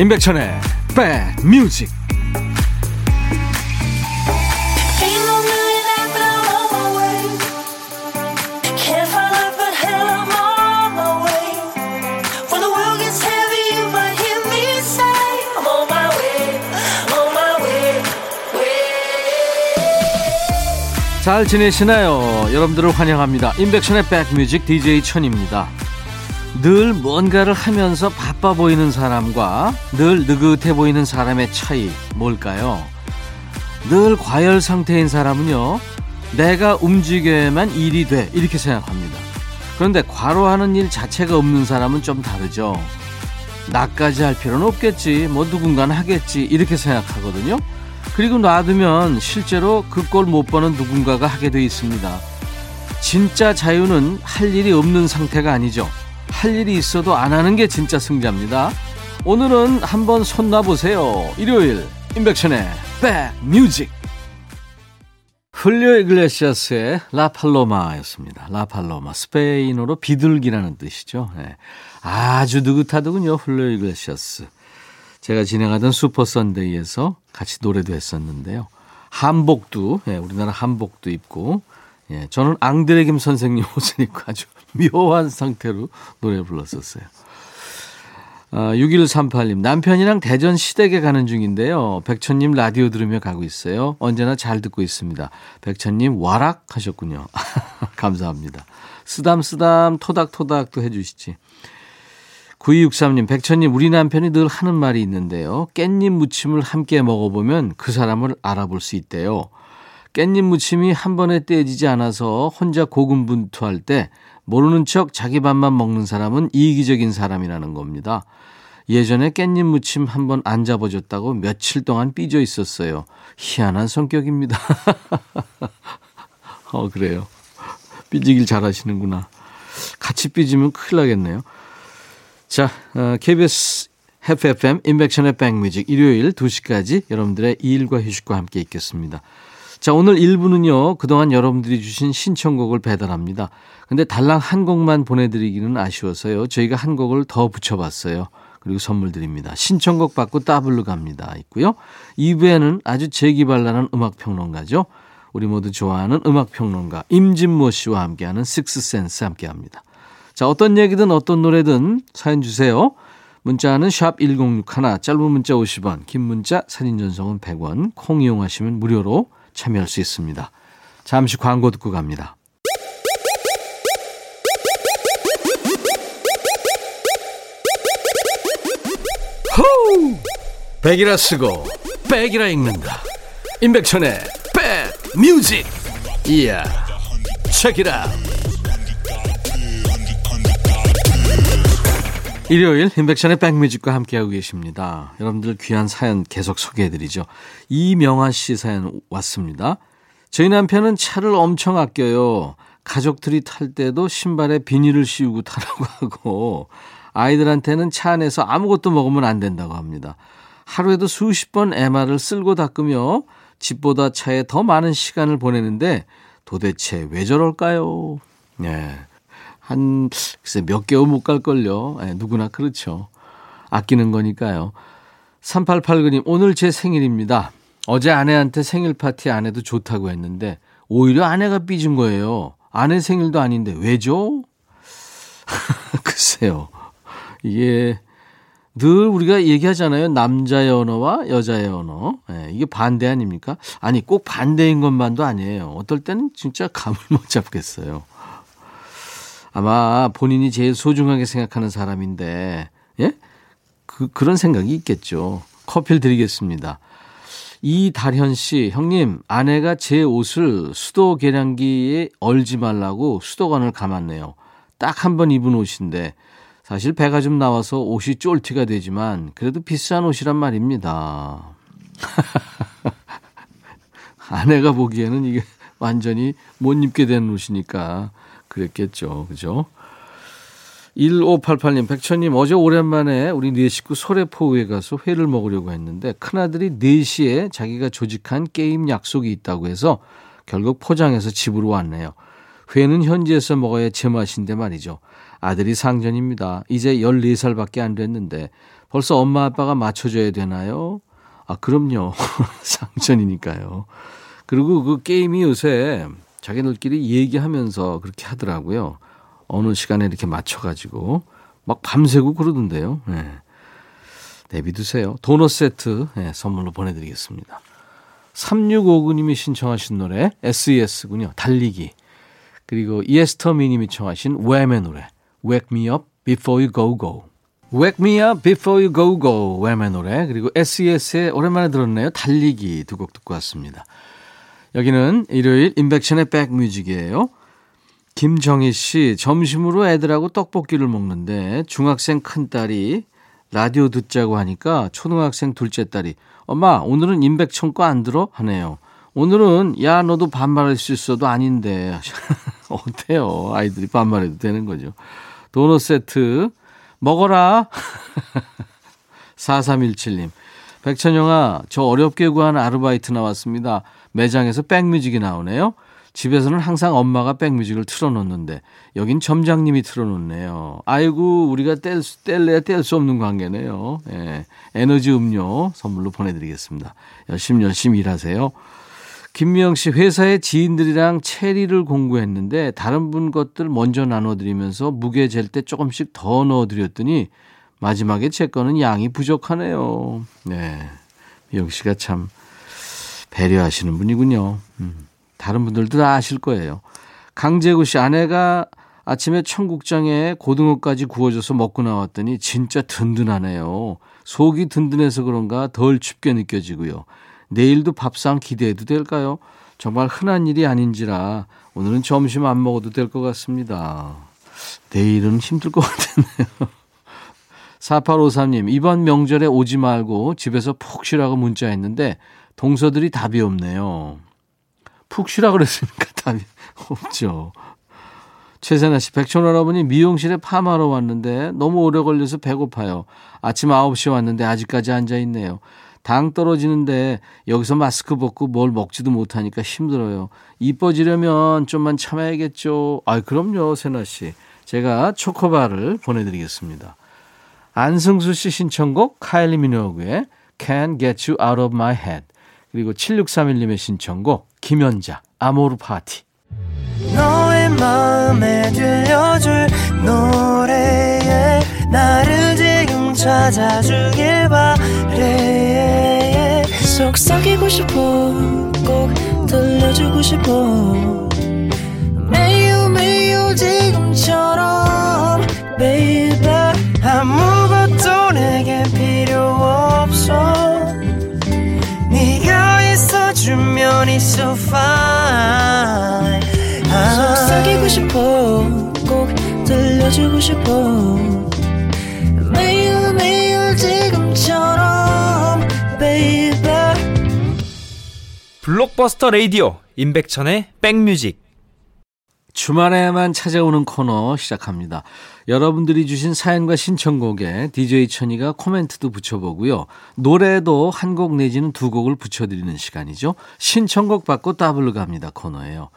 임백천의 백뮤직 잘 지내시나요? 여러분들을 환영합니다. 임백천의 백뮤직 DJ 천입니다. 늘 뭔가를 하면서 바빠 보이는 사람과 늘 느긋해 보이는 사람의 차이 뭘까요? 늘 과열 상태인 사람은요, 내가 움직여야만 일이 돼. 이렇게 생각합니다. 그런데 과로하는 일 자체가 없는 사람은 좀 다르죠. 나까지 할 필요는 없겠지. 뭐 누군가는 하겠지. 이렇게 생각하거든요. 그리고 놔두면 실제로 그 꼴 못 보는 누군가가 하게 돼 있습니다. 진짜 자유는 할 일이 없는 상태가 아니죠. 할 일이 있어도 안 하는 게 진짜 승자입니다. 오늘은 한번 손놔보세요. 일요일 임백천의 백뮤직 훌리오 이글레시아스의 라팔로마였습니다. 라팔로마 스페인어로 비둘기라는 뜻이죠. 네. 아주 느긋하더군요. 훌리오 이글레시아스. 제가 진행하던 슈퍼 선데이에서 같이 노래도 했었는데요. 한복도, 예, 우리나라 한복도 입고, 예, 저는 앙드레 김 선생님 옷을 입고 아주 묘한 상태로 노래 불렀었어요. 아, 6138님, 남편이랑 대전 시댁에 가는 중인데요. 백천님 라디오 들으며 가고 있어요. 언제나 잘 듣고 있습니다. 백천님 와락 하셨군요. 감사합니다. 쓰담 쓰담 토닥토닥도 해주시지. 9263님, 백천님, 우리 남편이 늘 하는 말이 있는데요. 깻잎 무침을 함께 먹어보면 그 사람을 알아볼 수 있대요. 깻잎 무침이 한 번에 떼지지 않아서 혼자 고군분투할 때 모르는 척 자기 밥만 먹는 사람은 이기적인 사람이라는 겁니다. 예전에 깻잎 무침 한번 안 잡아줬다고 며칠 동안 삐져 있었어요. 희한한 성격입니다. 어, 그래요. 삐지길 잘 하시는구나. 같이 삐지면 큰일 나겠네요. 자, 어, KBS FFM 인백션의 백뮤직 일요일 2시까지 여러분들의 일과 휴식과 함께 있겠습니다. 자, 오늘 1부는요, 그동안 여러분들이 주신 신청곡을 배달합니다. 근데 달랑 한 곡만 보내드리기는 아쉬워서요. 저희가 한 곡을 더 붙여봤어요. 그리고 선물 드립니다. 신청곡 받고 따블로 갑니다. 있고요. 2부에는 아주 재기발랄한 음악평론가죠. 우리 모두 좋아하는 음악평론가 임진모 씨와 함께하는 식스센스 함께합니다. 자, 어떤 얘기든 어떤 노래든 사연 주세요. 문자는 샵 1061, 짧은 문자 50원, 긴 문자 사진 전송은 100원, 콩 이용하시면 무료로 참여할 수 있습니다. 잠시 광고 듣고 갑니다. 호우! 백이라 쓰고 백이라 읽는다. 임백천의 백 뮤직. 이야. 책이라. 일요일 인백션의 백뮤직과 함께하고 계십니다. 여러분들 귀한 사연 계속 소개해드리죠. 이명아 씨 사연 왔습니다. 저희 남편은 차를 엄청 아껴요. 가족들이 탈 때도 신발에 비닐을 씌우고 타라고 하고 아이들한테는 차 안에서 아무것도 먹으면 안 된다고 합니다. 하루에도 수십 번 MR을 쓸고 닦으며 집보다 차에 더 많은 시간을 보내는데 도대체 왜 저럴까요? 네. 한, 글쎄, 몇 개월 못 갈걸요. 네, 누구나 그렇죠. 아끼는 거니까요. 3889님, 오늘 제 생일입니다. 어제 아내한테 생일 파티 안 해도 좋다고 했는데, 오히려 아내가 삐진 거예요. 아내 생일도 아닌데, 왜죠? 글쎄요. 이게, 늘 우리가 얘기하잖아요. 남자의 언어와 여자의 언어. 네, 이게 반대 아닙니까? 아니, 꼭 반대인 것만도 아니에요. 어떨 때는 진짜 감을 못 잡겠어요. 아마 본인이 제일 소중하게 생각하는 사람인데, 예? 그, 그런 생각이 있겠죠. 커피를 드리겠습니다. 이달현 씨, 형님, 아내가 제 옷을 수도 계량기에 얼지 말라고 수도관을 감았네요. 딱 한 번 입은 옷인데, 사실 배가 좀 나와서 옷이 쫄티가 되지만, 그래도 비싼 옷이란 말입니다. 아내가 보기에는 이게 완전히 못 입게 된 옷이니까 그랬겠죠. 그죠? 1588님, 백천님, 어제 오랜만에 우리 네 식구 소래포구에 가서 회를 먹으려고 했는데, 큰아들이 4시에 자기가 조직한 게임 약속이 있다고 해서 결국 포장해서 집으로 왔네요. 회는 현지에서 먹어야 제맛인데 말이죠. 아들이 상전입니다. 이제 14살밖에 안 됐는데 벌써 엄마 아빠가 맞춰줘야 되나요? 아, 그럼요. 상전이니까요. 그리고 그 게임이 요새 자기들끼리 얘기하면서 그렇게 하더라고요. 어느 시간에 이렇게 맞춰가지고 막 밤새고 그러던데요. 네. 내비두세요. 도넛 세트 네, 선물로 보내드리겠습니다. 3659님이 신청하신 노래 SES군요. 달리기. 그리고 이에스터미님이 청하신 웸의 노래 Wake Me Up Before You Go Go. Wake Me Up Before You Go Go 웸의 노래 그리고 SES의 오랜만에 들었네요. 달리기 두 곡 듣고 왔습니다. 여기는 일요일 인백션의 백뮤직이에요. 김정희 씨, 점심으로 애들하고 떡볶이를 먹는데 중학생 큰딸이 라디오 듣자고 하니까 초등학생 둘째 딸이 엄마, 오늘은 인백천 거 안 들어? 하네요. 오늘은 야, 너도 반말할 수 있어도 아닌데. 어때요? 아이들이 반말해도 되는 거죠. 도넛 세트 먹어라. 4317님. 백천영아, 저 어렵게 구한 아르바이트 나왔습니다. 매장에서 백뮤직이 나오네요. 집에서는 항상 엄마가 백뮤직을 틀어놓는데 여긴 점장님이 틀어놓네요. 아이고 우리가 뗄, 뗄래야 뗄 수 없는 관계네요. 예, 에너지 음료 선물로 보내드리겠습니다. 열심히 열심히 일하세요. 김미영 씨 회사의 지인들이랑 체리를 공구했는데 다른 분 것들 먼저 나눠드리면서 무게 잴 때 조금씩 더 넣어드렸더니 마지막에 제 거는 양이 부족하네요. 네, 미영 씨가 참 배려하시는 분이군요. 음. 다른 분들도 다 아실 거예요. 강재구 씨 아내가 아침에 청국장에 고등어까지 구워줘서 먹고 나왔더니 진짜 든든하네요. 속이 든든해서 그런가 덜 춥게 느껴지고요. 내일도 밥상 기대해도 될까요? 정말 흔한 일이 아닌지라 오늘은 점심 안 먹어도 될 것 같습니다. 내일은 힘들 것 같네요. 4853님, 이번 명절에 오지 말고 집에서 푹 쉬라고 문자했는데 동서들이 답이 없네요. 푹 쉬라 그랬으니까 답이 없죠. 최세나 씨, 백촌 할아버니 미용실에 파마하러 왔는데 너무 오래 걸려서 배고파요. 아침 9시에 왔는데 아직까지 앉아있네요. 당 떨어지는데 여기서 마스크 벗고 뭘 먹지도 못하니까 힘들어요. 이뻐지려면 좀만 참아야겠죠. 아, 그럼요, 세나 씨. 제가 초코바를 보내드리겠습니다. 안승수 씨 신청곡 카일리 미노그의 Can't Get You Out of My Head 그리고 7631님의 신청곡 김연자 아모르 파티. 너의 마음에 들려줄 노래에 나를 지금 찾아주길 바래. 속삭이고 싶어 꼭 들려주고 싶어. 매우 매우 지금처럼 주면 있어 fine. 속삭이고 싶어 꼭 들려주고 싶어. 매일 매일 지금처럼 baby. 블록버스터 레이디오 임백천의 백뮤직. 주말에만 찾아오는 코너 시작합니다. 여러분들이 주신 사연과 신청곡에 DJ 천이가 코멘트도 붙여보고요. 노래도 한 곡 내지는 두 곡을 붙여드리는 시간이죠. 신청곡 받고 따블로 갑니다 코너예요.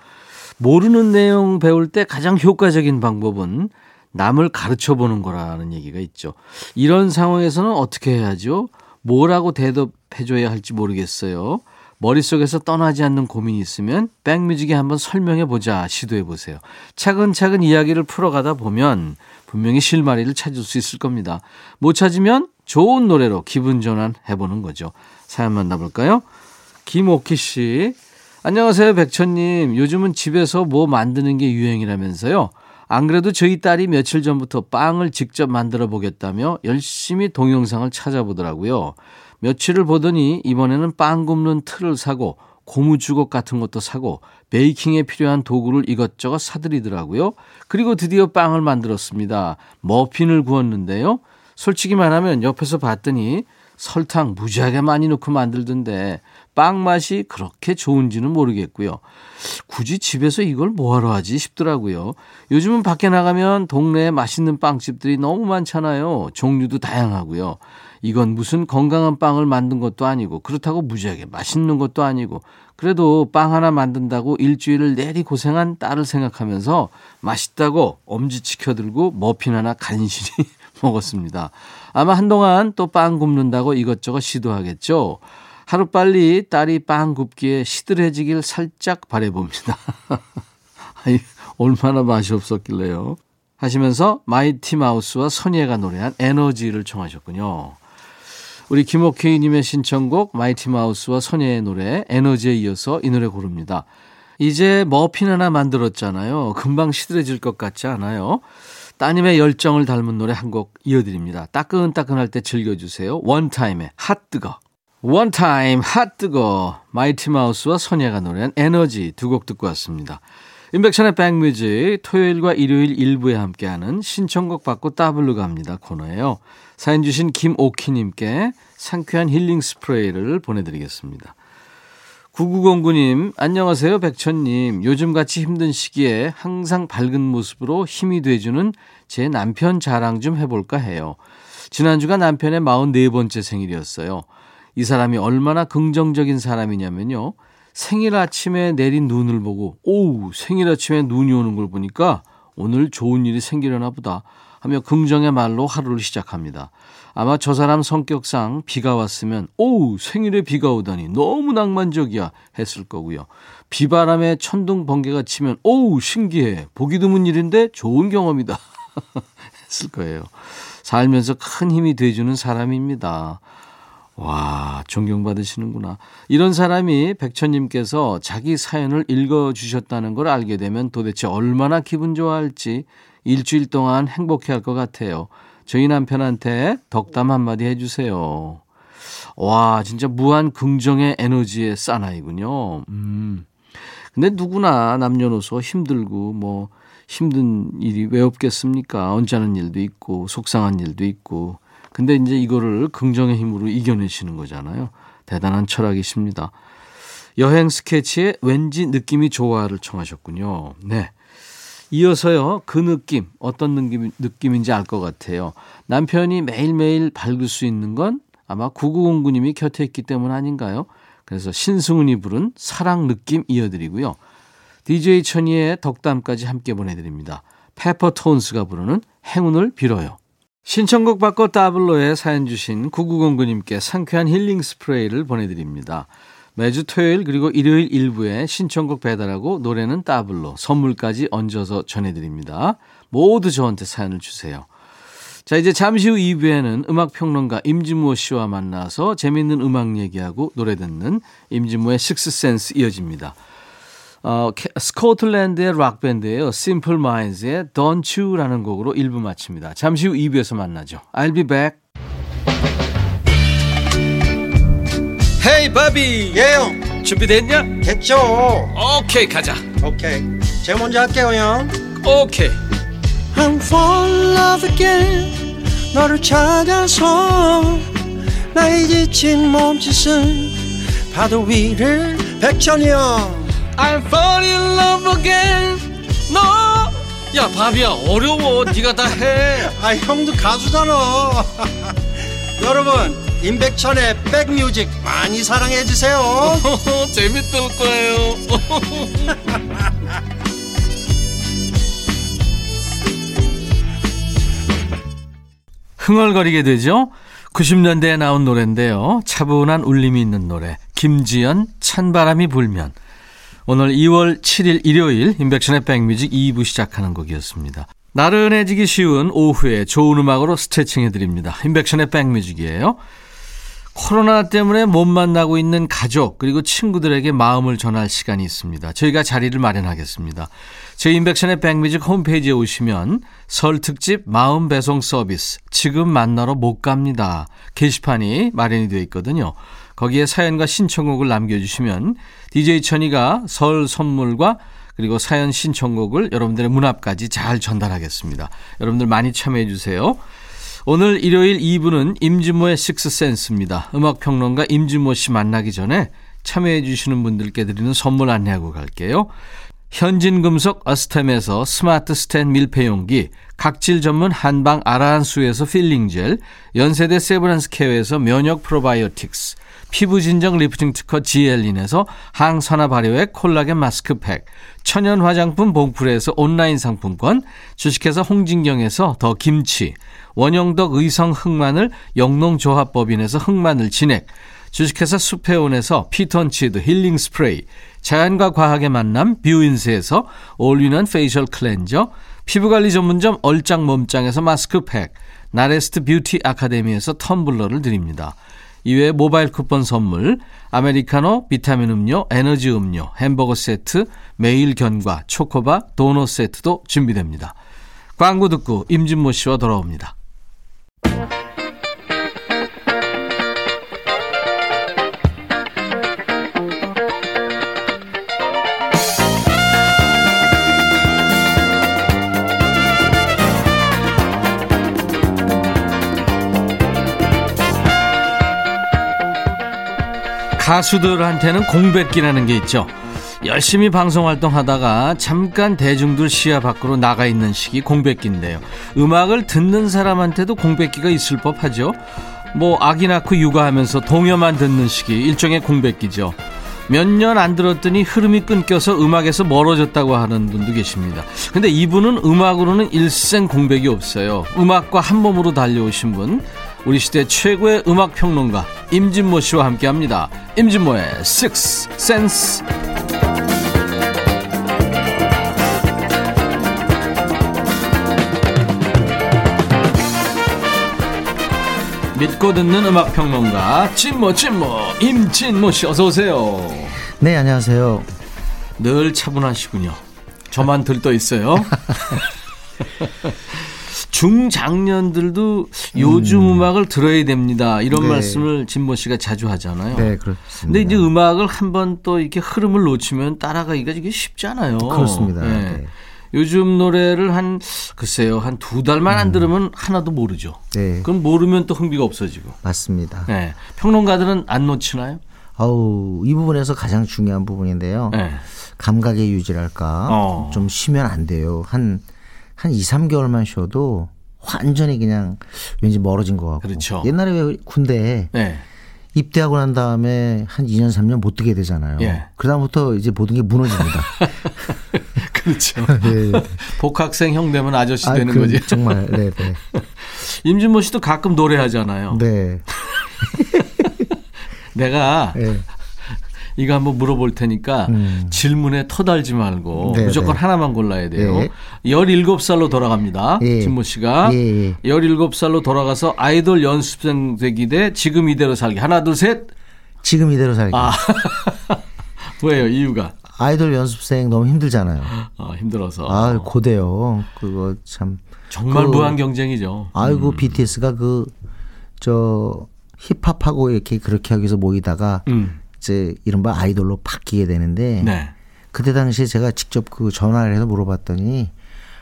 모르는 내용 배울 때 가장 효과적인 방법은 남을 가르쳐 보는 거라는 얘기가 있죠. 이런 상황에서는 어떻게 해야죠? 뭐라고 대답해줘야 할지 모르겠어요. 머릿속에서 떠나지 않는 고민이 있으면 백뮤직에 한번 설명해 보자 시도해 보세요. 차근차근 이야기를 풀어가다 보면 분명히 실마리를 찾을 수 있을 겁니다. 못 찾으면 좋은 노래로 기분 전환 해보는 거죠. 사연 만나볼까요? 김옥희 씨. 안녕하세요, 백천님. 요즘은 집에서 뭐 만드는 게 유행이라면서요. 안 그래도 저희 딸이 며칠 전부터 빵을 직접 만들어 보겠다며 열심히 동영상을 찾아보더라고요. 며칠을 보더니 이번에는 빵 굽는 틀을 사고 고무주걱 같은 것도 사고 베이킹에 필요한 도구를 이것저것 사들이더라고요. 그리고 드디어 빵을 만들었습니다. 머핀을 구웠는데요. 솔직히 말하면 옆에서 봤더니 설탕 무지하게 많이 넣고 만들던데 빵 맛이 그렇게 좋은지는 모르겠고요. 굳이 집에서 이걸 뭐하러 하지 싶더라고요. 요즘은 밖에 나가면 동네에 맛있는 빵집들이 너무 많잖아요. 종류도 다양하고요. 이건 무슨 건강한 빵을 만든 것도 아니고 그렇다고 무지하게 맛있는 것도 아니고 그래도 빵 하나 만든다고 일주일을 내리 고생한 딸을 생각하면서 맛있다고 엄지 치켜들고 머핀 하나 간신히 먹었습니다. 아마 한동안 또 빵 굽는다고 이것저것 시도하겠죠. 하루빨리 딸이 빵 굽기에 시들해지길 살짝 바래봅니다. 아이, 얼마나 맛이 없었길래요. 하시면서 마이티 마우스와 선예가 노래한 에너지를 청하셨군요. 우리 김옥혜님의 신청곡 마이티 마우스와 선예의 노래 에너지에 이어서 이 노래 고릅니다. 이제 머핀 하나 만들었잖아요. 금방 시들해질 것 같지 않아요? 따님의 열정을 닮은 노래 한 곡 이어드립니다. 따끈따끈할 때 즐겨주세요. 원타임의 핫뜨거. 원타임 핫뜨거. 마이티 마우스와 선예가 노래한 에너지 두 곡 듣고 왔습니다. 임백천의 백뮤직 토요일과 일요일 일부에 함께하는 신청곡 받고 따블로 갑니다 코너예요. 사연 주신 김옥혜님께 상쾌한 힐링 스프레이를 보내드리겠습니다. 9909님, 안녕하세요, 백천님. 요즘 같이 힘든 시기에 항상 밝은 모습으로 힘이 돼주는 제 남편 자랑 좀 해볼까 해요. 지난주가 남편의 44번째 생일이었어요. 이 사람이 얼마나 긍정적인 사람이냐면요. 생일 아침에 내린 눈을 보고 오우 생일 아침에 눈이 오는 걸 보니까 오늘 좋은 일이 생기려나 보다 하며 긍정의 말로 하루를 시작합니다. 아마 저 사람 성격상 비가 왔으면 오우 생일에 비가 오다니 너무 낭만적이야 했을 거고요. 비바람에 천둥 번개가 치면 오우 신기해 보기 드문 일인데 좋은 경험이다 했을 거예요. 살면서 큰 힘이 돼주는 사람입니다. 와, 존경받으시는구나. 이런 사람이 백천님께서 자기 사연을 읽어주셨다는 걸 알게 되면 도대체 얼마나 기분 좋아할지 일주일 동안 행복해 할 것 같아요. 저희 남편한테 덕담 한마디 해주세요. 와, 진짜 무한 긍정의 에너지의 사나이군요. 음. 근데 누구나 남녀노소 힘들고 뭐 힘든 일이 왜 없겠습니까? 언짢은 일도 있고 속상한 일도 있고 근데 이제 이거를 긍정의 힘으로 이겨내시는 거잖아요. 대단한 철학이십니다. 여행 스케치에 왠지 느낌이 좋아를 청하셨군요. 네. 이어서요, 그 느낌, 어떤 느낌, 느낌인지 알 것 같아요. 남편이 매일매일 밝을 수 있는 건 아마 9909님이 곁에 있기 때문 아닌가요? 그래서 신승훈이 부른 사랑 느낌 이어드리고요. DJ 천이의 덕담까지 함께 보내드립니다. 페퍼톤스가 부르는 행운을 빌어요. 신청곡 받고 따블로에 사연 주신 9909님께 상쾌한 힐링 스프레이를 보내드립니다. 매주 토요일 그리고 일요일 일부에 신청곡 배달하고 노래는 따블로 선물까지 얹어서 전해드립니다. 모두 저한테 사연을 주세요. 자 이제 잠시 후 2부에는 음악평론가 임진모 씨와 만나서 재밌는 음악 얘기하고 노래 듣는 임진모의 식스센스 이어집니다. 어, 스코틀랜드의 락밴드예요. Simple Minds의 Don't You라는 곡으로 1부 마칩니다. 잠시 후 2부에서 만나죠. I'll be back. 헤이 바비 예영 준비됐냐? 됐죠 오케이 가자 오케이 제가 먼저 할게요 형 오케이 I'm fall in love again 너를 찾아서 나의 지친 몸짓은 파도 위를 백천이 형 I'm fall in love again 너야 바비야 어려워 네가 다 해 아 형도 가수잖아 여러분 임백천의 백뮤직 많이 사랑해 주세요 재밌을 거예요 흥얼거리게 되죠. 90년대에 나온 노래인데요. 차분한 울림이 있는 노래. 김지연 찬바람이 불면. 오늘 2월 7일 일요일 인백션의 백뮤직 2부 시작하는 곡이었습니다. 나른해지기 쉬운 오후에 좋은 음악으로 스트레칭 해드립니다. 인백션의 백뮤직이에요. 코로나 때문에 못 만나고 있는 가족 그리고 친구들에게 마음을 전할 시간이 있습니다. 저희가 자리를 마련하겠습니다. 저희 인백션의 백뮤직 홈페이지에 오시면 설 특집 마음 배송 서비스 지금 만나러 못 갑니다. 게시판이 마련이 되어 있거든요. 거기에 사연과 신청곡을 남겨주시면 DJ 천이가 설 선물과 그리고 사연 신청곡을 여러분들의 문 앞까지 잘 전달하겠습니다. 여러분들 많이 참여해 주세요. 오늘 일요일 2부는 임진모의 식스센스입니다. 음악평론가 임진모 씨 만나기 전에 참여해 주시는 분들께 드리는 선물 안내하고 갈게요. 현진금속 어스템에서 스마트 스탠 밀폐용기, 각질 전문 한방 아라한수에서 필링젤, 연세대 세브란스 케어에서 면역 프로바이오틱스, 피부 진정 리프팅 특허 지엘린에서 항산화 발효액 콜라겐 마스크팩, 천연 화장품 봉프레에서 온라인 상품권, 주식회사 홍진경에서 더 김치, 원형덕 의성 흑마늘 영농조합법인에서 흑마늘 진액, 주식회사 수페온에서 피톤치드 힐링 스프레이, 자연과 과학의 만남 뷰인스에서 올리는 페이셜 클렌저, 피부관리 전문점 얼짱 몸짱에서 마스크팩, 나레스트 뷰티 아카데미에서 텀블러를 드립니다. 이외에 모바일 쿠폰 선물, 아메리카노, 비타민 음료, 에너지 음료, 햄버거 세트, 매일 견과, 초코바, 도넛 세트도 준비됩니다. 광고 듣고 임진모 씨와 돌아옵니다. 가수들한테는 공백기라는 게 있죠. 열심히 방송 활동하다가 잠깐 대중들 시야 밖으로 나가 있는 시기 공백기인데요. 음악을 듣는 사람한테도 공백기가 있을 법하죠. 뭐 아기 낳고 육아하면서 동요만 듣는 시기 일종의 공백기죠. 몇 년 안 들었더니 흐름이 끊겨서 음악에서 멀어졌다고 하는 분도 계십니다. 근데 이분은 음악으로는 일생 공백이 없어요. 음악과 한 몸으로 달려오신 분, 우리 시대 최고의 음악 평론가 임진모 씨와 함께 합니다. 임진모의 Six Sense. 믿고 듣는 음악 평론가 진모 진모 임진모 씨 어서 오세요. 네, 안녕하세요. 늘 차분하시군요. 저만 들떠 있어요. 중장년들도 요즘 음. 악을 들어야 됩니다. 이런 네. 말씀을 진모 씨가 자주 하잖아요. 네, 그렇습니다. 근데 이제 음악을 한번 또 이렇게 흐름을 놓치면 따라가기가 이게 쉽지 않아요. 그렇습니다. 네. 네. 요즘 노래를 한 글쎄요 한 두 달만 안 음. 들으면 하나도 모르죠. 네. 그럼 모르면 또 흥미가 없어지고. 맞습니다. 네. 평론가들은 안 놓치나요? 아우 이 부분에서 가장 중요한 부분인데요. 네. 감각의 유지랄까 어. 좀 쉬면 안 돼요. 한 한 2, 3개월만 쉬어도 완전히 그냥 왠지 멀어진 것 같고. 그렇죠. 옛날에 왜 군대에 네. 입대하고 난 다음에 한 2년, 3년 못 뜨게 되잖아요. 예. 그다음부터 이제 모든 게 무너집니다. 그렇죠. 네, 네. 복학생 형 되면 아저씨 아, 되는 그, 거지. 정말, 네, 네. 임진모 씨도 가끔 노래하잖아요. 네. 내가 네. 이거 한번 물어볼 테니까 음. 질문에 터달지 말고 네 무조건 네. 하나만 골라야 돼요. 네. 17살로 돌아갑니다. 예. 진모 씨가 예. 예. 17살로 돌아가서 아이돌 연습생 되기 대 지금 이대로 살기. 하나 둘 셋. 지금 이대로 살기. 아. 왜요? 이유가? 아이돌 연습생 너무 힘들잖아요. 아, 힘들어서. 아, 고대요. 그거 참 정말 그, 무한 경쟁이죠. 아이고 음. BTS가 그 저 힙합하고 이렇게 그렇게 하기 위해서 모이다가 음. 이제 이른바 아이돌로 바뀌게 되는데 네. 그때 당시에 제가 직접 그 전화를 해서 물어봤더니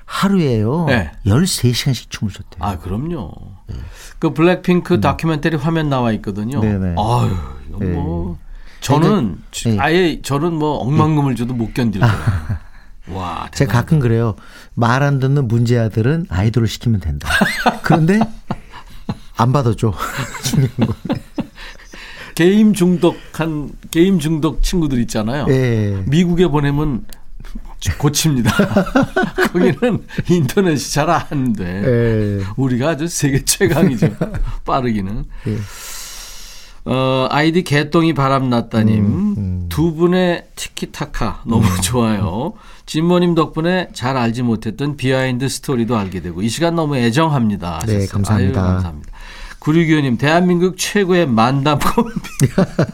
하루에요. 네. 13시간씩 춤을 췄대요. 아, 그럼요. 네. 그 블랙핑크 음. 다큐멘터리 화면 나와 있거든요. 네네. 아유, 이거 네. 뭐 저는 네. 아예 저는 뭐 억만금을 줘도 못 견딜 거예요. 와, 대단하다. 제가 가끔 그래요. 말 안 듣는 문제 아들은 아이돌을 시키면 된다. 그런데 안 받아줘. 중요한 건. 게임 중독한 게임 중독 친구들 있잖아요. 예. 미국에 보내면 고칩니다. 거기는 인터넷이 잘 안 돼. 예. 우리가 아주 세계 최강이죠. 빠르기는. 예. 어, 아이디 개똥이 바람났다님. 음, 음. 두 분의 티키타카 너무 음. 좋아요. 진모님 덕분에 잘 알지 못했던 behind story도 알게 되고 이 시간 너무 애정합니다. 네, 감사합니다. 아유, 감사합니다. 구류교님 대한민국 최고의 만담 콤비.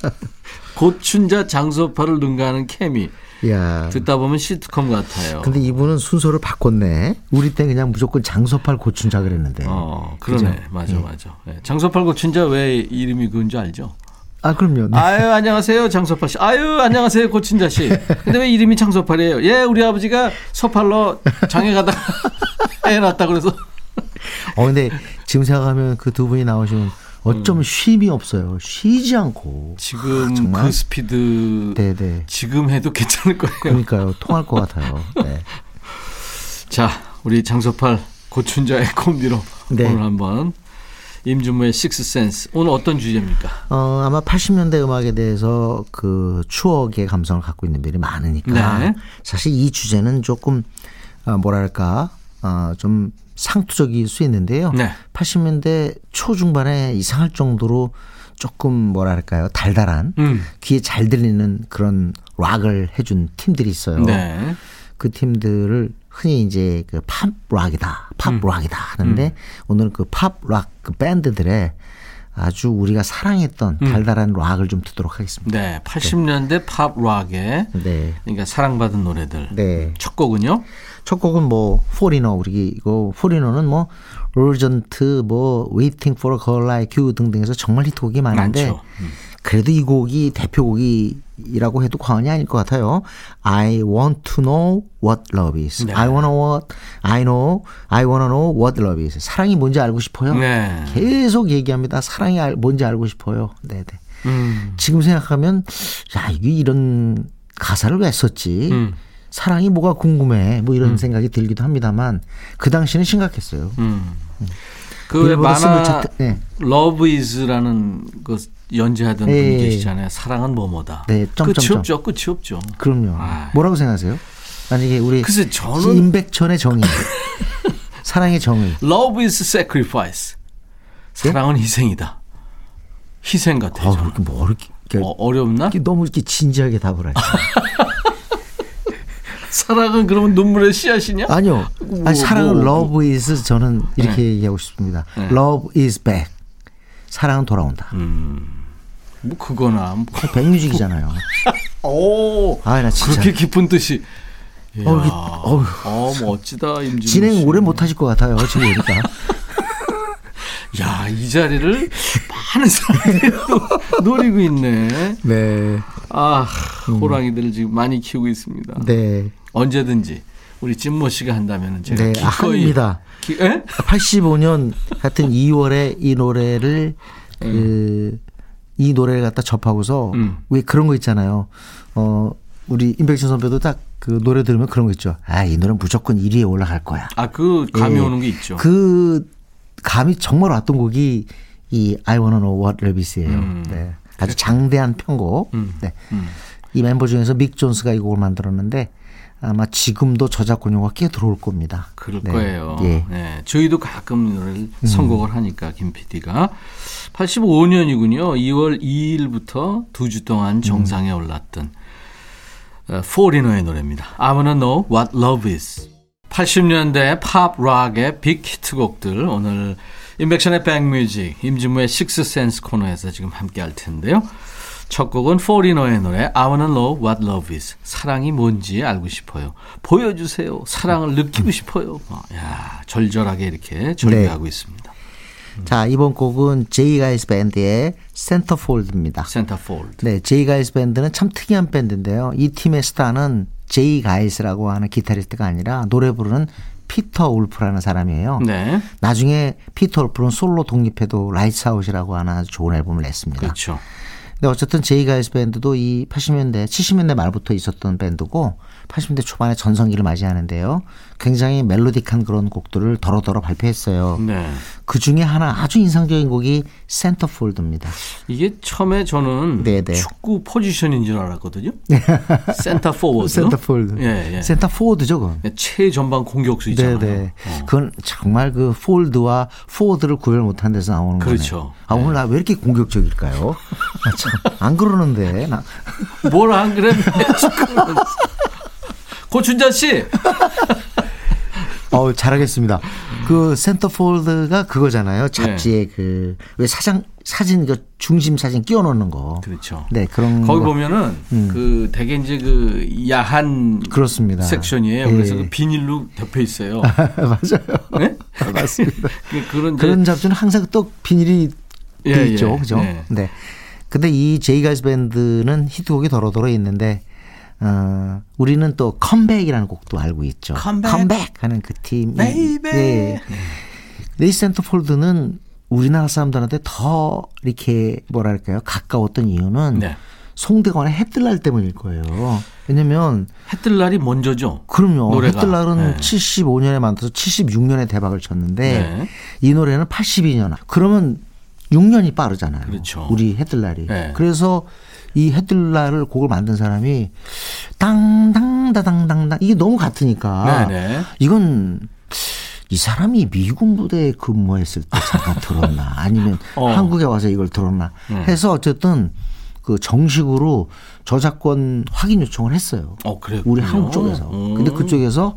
고춘자 장소파를 능가하는 케미. 야. 듣다 보면 시트콤 같아요. 근데 이분은 순서를 바꿨네. 우리 때 그냥 무조건 장소팔 고춘자 그랬는데. 어, 그러네. 그죠? 맞아, 네. 맞아. 네. 장소팔 고춘자 왜 이름이 그건지 알죠? 아, 그럼요. 네. 아유, 안녕하세요. 장소팔 씨. 아유, 안녕하세요. 고춘자 씨. 근데 왜 이름이 장소팔이에요? 예, 우리 아버지가 소팔로 장에 가다 애 낳았다 그래서. 어, 근데 지금 생각하면 그 두 분이 나오시면 어쩜 음. 쉼이 없어요. 쉬지 않고. 지금 아, 그 스피드 네네. 지금 해도 괜찮을 거예요. 그러니까요. 통할 것 같아요. 네. 자, 우리 장소팔 고춘자의 콤비로 네. 오늘 한번 임준모의 식스센스 오늘 어떤 주제입니까? 어 아마 80년대 음악에 대해서 그 추억의 감성을 갖고 있는 분들이 많으니까 네. 사실 이 주제는 조금 어, 뭐랄까 어, 좀 상투적일 수 있는데요. 네. 80년대 초중반에 이상할 정도로 조금 뭐랄까요 달달한 음. 귀에 잘 들리는 그런 락을 해준 팀들이 있어요. 네. 그 팀들을 흔히 이제 그 팝 락이다, 팝 음. 락이다 하는데 음. 오늘은 그팝 락그 밴드들의 아주 우리가 사랑했던 음. 달달한 락을 좀 듣도록 하겠습니다. 네, 80년대 네. 팝 락의 네. 그러니까 사랑받은 노래들. 네. 첫 곡은요? 첫 곡은 뭐 포리너 우리 이거 포리너는 뭐 urgent 뭐 waiting for a girl like you 등등해서 정말 히트곡이 많은데. 음. 그래도 이 곡이 대표곡이라고 해도 과언이 아닐 것 같아요. I want to know what love is. 네. I wanna what I know. I wanna know what love is. 사랑이 뭔지 알고 싶어요. 네. 계속 얘기합니다. 사랑이 뭔지 알고 싶어요. 네, 네. 음. 지금 생각하면 야 이게 이런 가사를 왜 썼지? 음. 사랑이 뭐가 궁금해? 뭐 이런 음. 생각이 들기도 합니다만 그 당시는 심각했어요. 음. 음. 그 만화 네. Love Is라는 그 연재하던 네. 분이 계시잖아요. 사랑은 뭐뭐다. 네, 점, 끝이 점, 없죠. 끝이 없죠. 그럼요. 아이. 뭐라고 생각하세요? 만약에 우리 글쎄 저는 임백천의 정의, 사랑의 정의. Love is sacrifice. 사랑은 네? 희생이다. 희생 같아요. 아, 그렇게 뭐 이렇게 어, 어렵나? 너무 이렇게 진지하게 답을 하죠. 사랑은 그러면 눈물의 씨앗이냐? 아니요. 뭐, 아니, 사랑은 뭐, love is 저는 이렇게 네. 얘기하고 싶습니다. 네. Love is back. 사랑은 돌아온다. 음. 뭐 그거나 뭐. 백뮤직이잖아요. 오, 아, 나 진짜 그렇게 깊은 뜻이. 어, 어, 어, 멋지다 임진 진행 오래 못 하실 것 같아요 지금 보니까. 야, 이 자리를 많은 사람들이 노리고 있네. 네. 아, 음. 호랑이들을 지금 많이 키우고 있습니다. 네. 언제든지 우리 찐모 씨가 한다면 제가 네, 기꺼이 합니다. 기, 85년 같은 2월에 이 노래를 음. 그이 노래를 갖다 접하고서 음. 왜 그런 거 있잖아요. 어 우리 임백천 선배도 딱 그 노래 들으면 그런 거 있죠. 아, 이 노래는 무조건 1위에 올라갈 거야. 아, 그 감이 예. 오는 게 있죠. 그 감이 정말 왔던 곡이 이 I Wanna Know What Love Is예요. 음. 네. 아주 장대한 편곡. 음. 네. 음. 이 멤버 중에서 믹 존스가 이 곡을 만들었는데 아마 지금도 저작권료가 꽤 들어올 겁니다. 그럴 네. 거예요. 예. 네. 저희도 가끔 노래를 음. 선곡을 하니까 김 PD가 85년이군요. 2월 2일부터 두 주 동안 정상에 음. 올랐던 어, 포리너의 노래입니다. I wanna know what love is. 80년대 팝 락의 빅 히트곡들 오늘 인백션의 백뮤직 임진무의 식스센스 코너에서 지금 함께 할 텐데요. 첫 곡은 포리너의 노래 I wanna know what love is. 사랑이 뭔지 알고 싶어요. 보여주세요. 사랑을 느끼고 싶어요. 어, 야 절절하게 이렇게 절규하고 네. 있습니다. 음. 자 이번 곡은 제이 가이스 밴드의 센터폴드입니다. Centerfold. 네, 제이 가일스 밴드는 참 특이한 밴드인데요. 이 팀의 스타는 제이 가일스라고 하는 기타리스트가 아니라 노래 부르는 피터 울프라는 사람이에요. 네. 나중에 피터 울프는 솔로 독립해도 Lights Out이라고 하는 아주 좋은 앨범을 냈습니다. 그렇죠. 근데 어쨌든 제이 가일스 밴드도 이 80년대, 70년대 말부터 있었던 밴드고 80년대 초반에 전성기를 맞이하는데요. 굉장히 melodic한 그런 곡들을 더러더러 발표했어요. 네. 그 중에 하나 아주 인상적인 곡이 Centerfold입니다. 이게 처음에 저는 네네. 네. 축구 포지션인 줄 알았거든요. 센터 포워드. Centerfold. 예, 예. 센터 포워드죠, 그건. 예, 최전방 공격수 있잖아요. 네네. 어. 그건 정말 그 fold와 forward를 구별 못한 데서 나오는 거죠. 그렇죠. 거네. 아, 오늘 나 왜 이렇게 공격적일까요? 아, 참, 안 그러는데. 나. 뭘 안 그래? 고춘자 씨. 어, 잘하겠습니다. 그 센터폴드가 그거잖아요. 잡지에 네. 그왜 사장 사진 그 중심 사진 끼워 놓는 거. 그렇죠. 네, 그런 거기 거. 보면은 음. 그 되게 이제 그 야한 그렇습니다. 섹션이에요. 예. 그래서 그 비닐로 덮여 있어요. 맞아요. 네? 맞습니다. 그 그런 그런 잡지는 항상 또 비닐이 예, 돼 있죠. 예. 그죠? 네. 네. 근데 이 제이가이스 밴드는 히트곡이 더러더러 있는데 어, 우리는 또 컴백이라는 곡도 알고 있죠. 컴백, 컴백 하는 그 팀. 네. 네이 센터폴드는 우리나라 사람들한테 더 이렇게 뭐랄까요 가까웠던 이유는 네. 송대관의 해뜰날 때문일 거예요. 왜냐면 해뜰날이 먼저죠. 그럼요. 노래가. 해뜰날은 네. 75년에 만들어서 76년에 대박을 쳤는데 네. 이 노래는 82년. 그러면 6년이 빠르잖아요. 그렇죠. 우리 해뜰날이. 네. 그래서 이 해뜰날을 곡을 만든 사람이 땅당다당당당 이게 너무 같으니까 네네. 네. 이건 이 사람이 미군 부대에 근무했을 때 잠깐 들었나 아니면 어. 한국에 와서 이걸 들었나 네. 해서 어쨌든 그 정식으로 저작권 확인 요청을 했어요. 어, 그래 우리 한국 쪽에서. 음. 근데 그쪽에서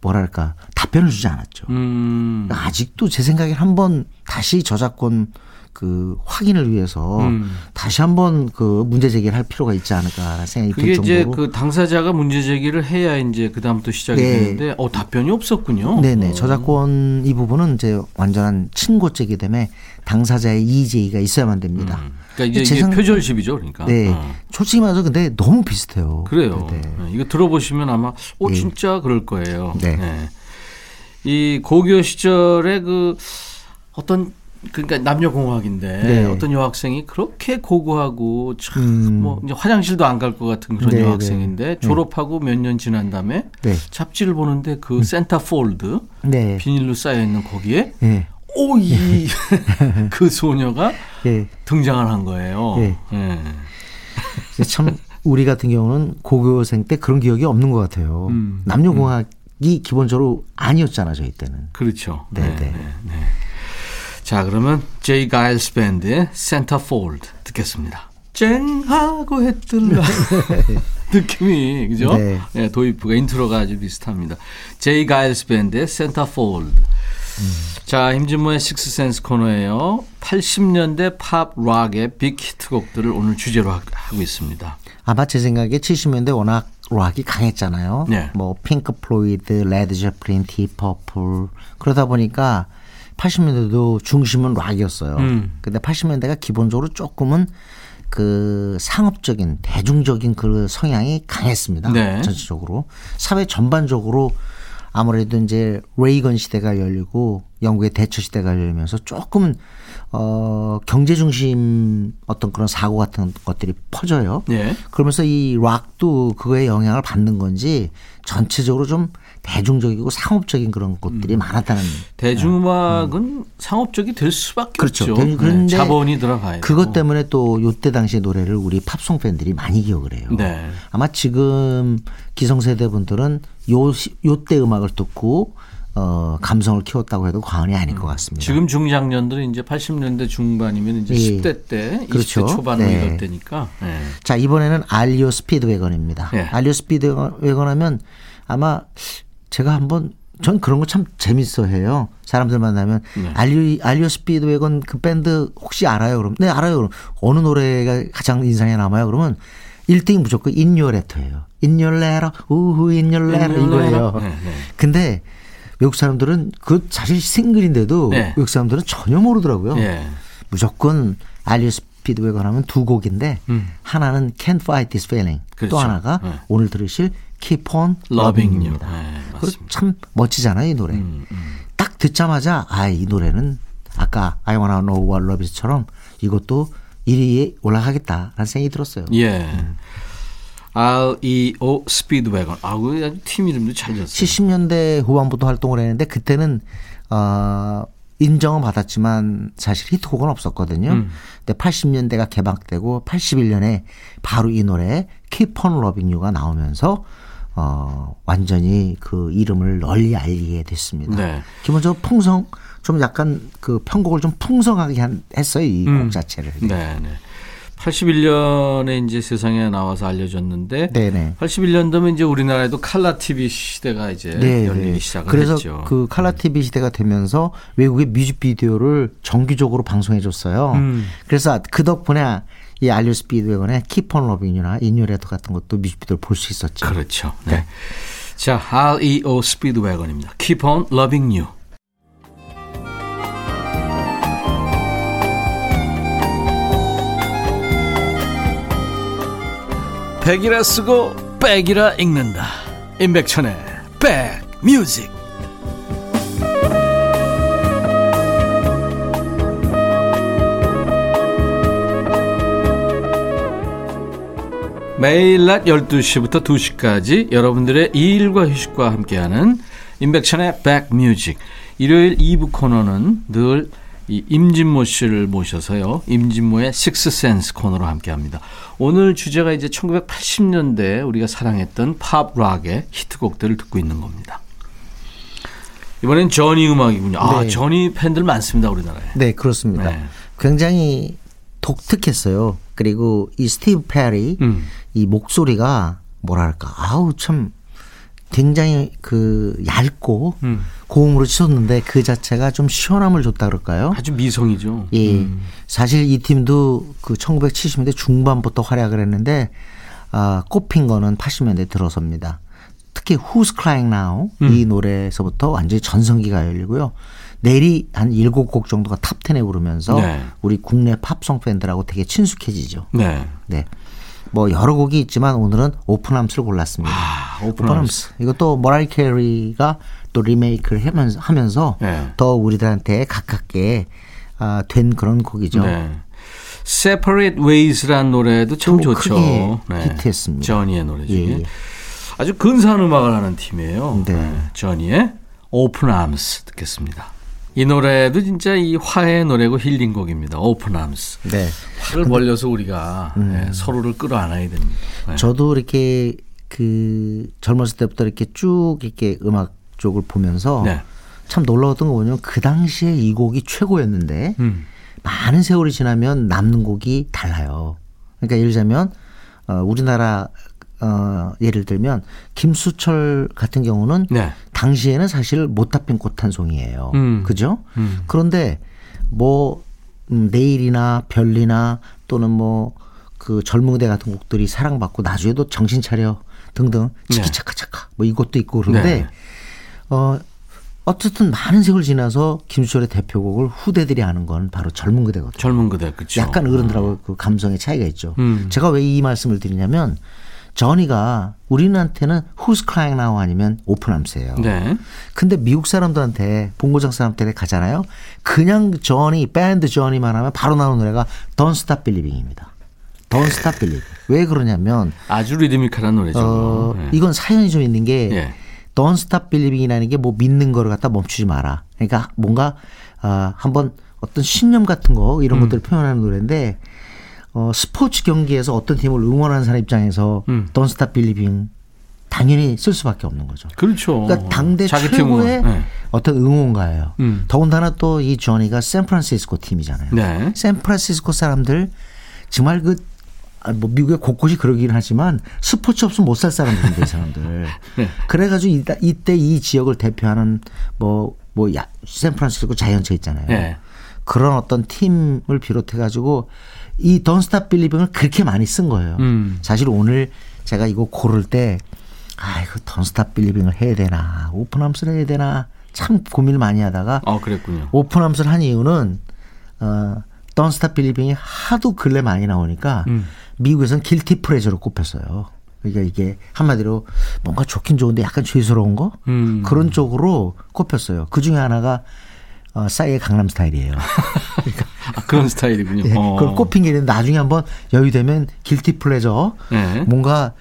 뭐랄까 답변을 주지 않았죠. 음. 아직도 제 생각에 한번 다시 저작권 그 확인을 위해서 음. 다시 한번 그 문제 제기를 할 필요가 있지 않을까 생각이 들 정도로. 이제 그 당사자가 문제 제기를 해야 이제 그 다음부터 시작이 네. 되는데 어 답변이 없었군요. 네네 어. 저작권 이 부분은 이제 완전한 친고죄기 때문에 당사자의 이의 제기가 있어야만 됩니다. 음. 그러니까 이제, 이제 표절십이죠, 그러니까. 네, 어. 솔직히 말해서 근데 너무 비슷해요. 그래요. 네. 네. 이거 들어보시면 아마 어 네. 진짜 그럴 거예요. 네. 네. 이 고교 시절에 그 어떤 그러니까 남녀공학인데 네. 어떤 여학생이 그렇게 고고하고 참뭐 음. 이제 화장실도 안 갈 것 같은 그런 네, 여학생인데 네. 졸업하고 몇 년 지난 다음에 네. 잡지를 보는데 그 음. 센터 폴드 네. 비닐로 쌓여 있는 거기에 네. 오이 그 소녀가 등장을 한 거예요. 참 우리 같은 경우는 고교생 때 그런 기억이 없는 것 같아요. 음. 남녀공학이 음. 기본적으로 아니었잖아 저희 때는. 그렇죠. 네 네. 자, 그러면 제이 가일스 밴드의 Centerfold 듣겠습니다. 쨍하고 해뜰날 느낌이 그죠? 네. 네. 도입부가 인트로가 아주 비슷합니다. 제이 가일스 밴드의 Centerfold. 음. 자, 임진모의 식스센스 코너예요. 80년대 팝 락의 big 히트곡들을 오늘 주제로 하고 있습니다. 아마 제 생각에 70년대 워낙 락이 강했잖아요. 네. 뭐 핑크 플로이드, 레드 제플린, 딥 퍼플 그러다 보니까 80년대도 중심은 락이었어요. 음. 근데 80년대가 기본적으로 조금은 그 상업적인 대중적인 그 성향이 강했습니다. 네. 전체적으로 사회 전반적으로 아무래도 이제 레이건 시대가 열리고 영국의 대처 시대가 열리면서 조금은 어 경제 중심 어떤 그런 사고 같은 것들이 퍼져요. 네. 그러면서 이 락도 그거에 영향을 받는 건지 전체적으로 좀 대중적이고 상업적인 그런 것들이 음. 많았다는. 대중음악은 음. 상업적이 될 수밖에 그렇죠. 없죠. 그런데 네. 자본이 들어가요. 그것 때문에 또 요때 당시의 노래를 우리 팝송 팬들이 많이 기억을 해요. 네. 아마 지금 기성세대 분들은 요 요때 음악을 듣고 어, 감성을 키웠다고 해도 과언이 아닐 것 같습니다. 지금 중장년들은 이제 80년대 중반이면 이제 예. 10대 때, 그렇죠. 20대 초반 네. 이럴 때니까. 네. 자, 이번에는 알리오 스피드웨건입니다. 네. 알리오 스피드웨건 하면 아마 제가 한번 전 그런 거 참 재밌어 해요. 사람들 만나면 네. 알리오, 알리오 스피드웨건 그 밴드 혹시 알아요? 그럼 네 알아요. 그럼 어느 노래가 가장 인상에 남아요? 그러면 1등이 무조건 인요레터예요. 인요레터 우후 인요레터 이거예요. 네, 네. 근데 외국 사람들은 그 사실 싱글인데도 네. 외국 사람들은 전혀 모르더라고요. 네. 무조건 알리오 스피드웨건 하면 두 곡인데 음. 하나는 Can't Fight This Feeling 그렇죠. 또 하나가 네. 오늘 들으실 Keep on Loving You입니다. 네, 참 멋지잖아요, 이 노래. 음, 음. 딱 듣자마자 아, 이 노래는 아까 I Wanna Know What Love Is처럼 이것도 1위에 올라가겠다라는 생각이 들었어요. 예. 음. REO 스피드웨건. 아, 그팀 이름도 잘 졌어요. 70년대 후반부터 활동을 했는데 그때는 어 인정은 받았지만 사실 히트곡은 없었거든요. 음. 근데 80년대가 개방되고 81년에 바로 이 노래 Keep on Loving You가 나오면서 어, 완전히 그 이름을 널리 알리게 됐습니다. 네. 기본적으로 풍성, 좀 약간 그 편곡을 좀 풍성하게 한, 했어요. 이곡 음. 자체를. 네, 네. 81년에 이제 세상에 나와서 알려졌는데 네네. 81년도면 이제 우리나라에도 칼라 TV 시대가 이제 네네. 열리기 시작을 그래서 했죠. 그 칼라 TV 시대가 되면서 외국의 뮤직비디오를 정기적으로 방송해 줬어요. 음. 그래서 그 덕분에 이 알류 스피드웨건의 Keep on Loving You나 인유레터 같은 것도 뮤직비디오를 볼 수 있었죠. 그렇죠. 네. 네. 자, REO 스피드웨건입니다. Keep on Loving You. 백이라 쓰고 백이라 읽는다. 임백천의 백뮤직. 매일 낮 12시부터 2시까지 여러분들의 일과 휴식과 함께하는 인백션의 백뮤직. 일요일 2부 코너는 늘이 임진모 씨를 모셔서요. 임진모의 식스센스 코너로 함께합니다. 오늘 주제가 이제 1980년대 우리가 사랑했던 팝 락의 히트곡들을 듣고 있는 겁니다. 이번엔 저니 음악이군요. 아, 네. 저니 팬들 많습니다, 우리나라에. 네, 그렇습니다. 네. 굉장히 독특했어요. 그리고 이 스티브 페리 음. 이 목소리가 뭐랄까 아우 참 굉장히 그 얇고 음. 고음으로 치솟는데 그 자체가 좀 시원함을 줬다 그럴까요? 아주 미성이죠. 예. 음. 사실 이 팀도 그 1970년대 중반부터 활약을 했는데 아, 꼽힌 거는 80년대 들어섭니다. 특히 Who's Crying Now 음. 이 노래에서부터 완전히 전성기가 열리고요. 내리 한 일곱 곡 정도가 top 10에 오르면서 네. 우리 국내 팝송 팬들하고 되게 친숙해지죠. 네. 네. 뭐 여러 곡이 있지만 오늘은 Open Arms를 골랐습니다. 아, Open Arms. 이것도 머라이어 캐리가 또 리메이크를 하면서, 하면서 네. 더 우리들한테 가깝게 아, 된 그런 곡이죠. 네. Separate Ways라는 노래도 참 좋죠. 네. 히트했습니다. 저니의 노래 중에. 예, 예. 아주 근사한 음악을 하는 팀이에요. 네. 네. 저니의 Open Arms 듣겠습니다. 이 노래도 진짜 이 화해 노래고 힐링곡입니다. Open Arms. 네. 팔을 벌려서 우리가 음. 네, 서로를 끌어안아야 됩니다. 네. 저도 이렇게 그 젊었을 때부터 이렇게 쭉 이렇게 음악 쪽을 보면서 네. 참 놀라웠던 거 뭐냐면 그 당시에 이 곡이 최고였는데 음. 많은 세월이 지나면 남는 곡이 달라요. 그러니까 예를 들자면 어 우리나라 어, 예를 들면 김수철 같은 경우는 네. 당시에는 사실 못다 핀꽃 한 송이에요. 음. 그죠? 음. 그런데 뭐 음, 내일이나 별이나 또는 뭐 그 젊은 그대 같은 곡들이 사랑받고 나중에도 정신 차려 등등 치키차카차카 네. 뭐 이것도 있고 그런데 네. 어 어쨌든 많은 세월 지나서 김수철의 대표곡을 후대들이 하는 건 바로 젊은 그대거든요. 젊은 그대, 그렇죠. 약간 어른들하고 음. 그 감성의 차이가 있죠. 음. 제가 왜 이 말씀을 드리냐면 저니가 우리한테는 Who's Crying Now 아니면 오픈함스예요. 네. 근데 미국 사람들한테 본고장 사람들한테 가잖아요. 그냥 저니 밴드 저니만 하면 바로 나오는 노래가 Don't Stop Believing입니다. Don't Stop Believing. 왜 그러냐면 아주 리드미컬한 노래죠. 어, 네. 이건 사연이 좀 있는 게 네. Don't Stop Believing이라는 게 뭐 믿는 거를 갖다 멈추지 마라. 그러니까 뭔가 어, 한번 어떤 신념 같은 거 이런 음. 것들을 표현하는 노래인데 어, 스포츠 경기에서 어떤 팀을 응원하는 사람 입장에서 음. Don't Stop Believing 당연히 쓸 수밖에 없는 거죠. 그렇죠. 그러니까 당대 최고의 네. 어떤 응원가예요. 음. 더군다나 또 이 조니가 샌프란시스코 팀이잖아요. 네. 샌프란시스코 사람들 정말 그 아, 뭐 미국의 곳곳이 그러긴 하지만 스포츠 없으면 못 살 사람들인데 이 사람들. 네. 그래가지고 이때, 이때 이 지역을 대표하는 뭐뭐 뭐 샌프란시스코 자이언츠 있잖아요. 네. 그런 어떤 팀을 비롯해가지고 이 Don't Stop Believing을 그렇게 많이 쓴 거예요. 음. 사실 오늘 제가 이거 고를 때 아이고 Don't Stop Believing을 해야 되나 오픈함스를 해야 되나 참 고민을 많이 하다가 아 그랬군요. 오픈함스를 한 이유는 어 Stop Believing이 하도 근래 많이 나오니까 음. 미국에서는 길티 프레저로 꼽혔어요. 그러니까 이게 한마디로 뭔가 좋긴 좋은데 약간 죄스러운 거 음. 그런 쪽으로 꼽혔어요. 그 중에 하나가 어, 싸이의 강남 스타일이에요. 아, 그런 스타일이군요. 네, 어. 그걸 꼽힌 게 있는데 나중에 한번 여유 되면 길티 플레저 네. 뭔가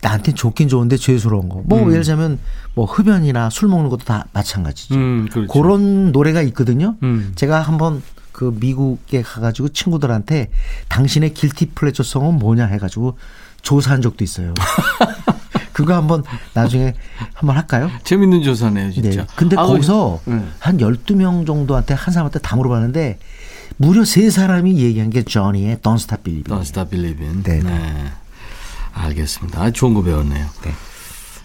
나한테 좋긴 좋은데 죄스러운 거. 뭐 음. 예를 들자면 뭐 흡연이나 술 먹는 것도 다 마찬가지죠. 음, 그렇죠. 그런 노래가 있거든요. 음. 제가 한번 그 미국에 가가지고 친구들한테 당신의 길티 플레저성은 뭐냐 해가지고 조사한 적도 있어요. 그거 한번 나중에 한번 할까요? 재밌는 조사네요, 진짜. 네. 근데 아, 거기서 네. 한 12명 정도한테 한 사람한테 다 물어봤는데 무려 세 사람이 얘기한 게 조니의 Don't Stop Believing. Don't Stop Believing. 네. 네. 알겠습니다. 아, 좋은 거 배웠네요. 네.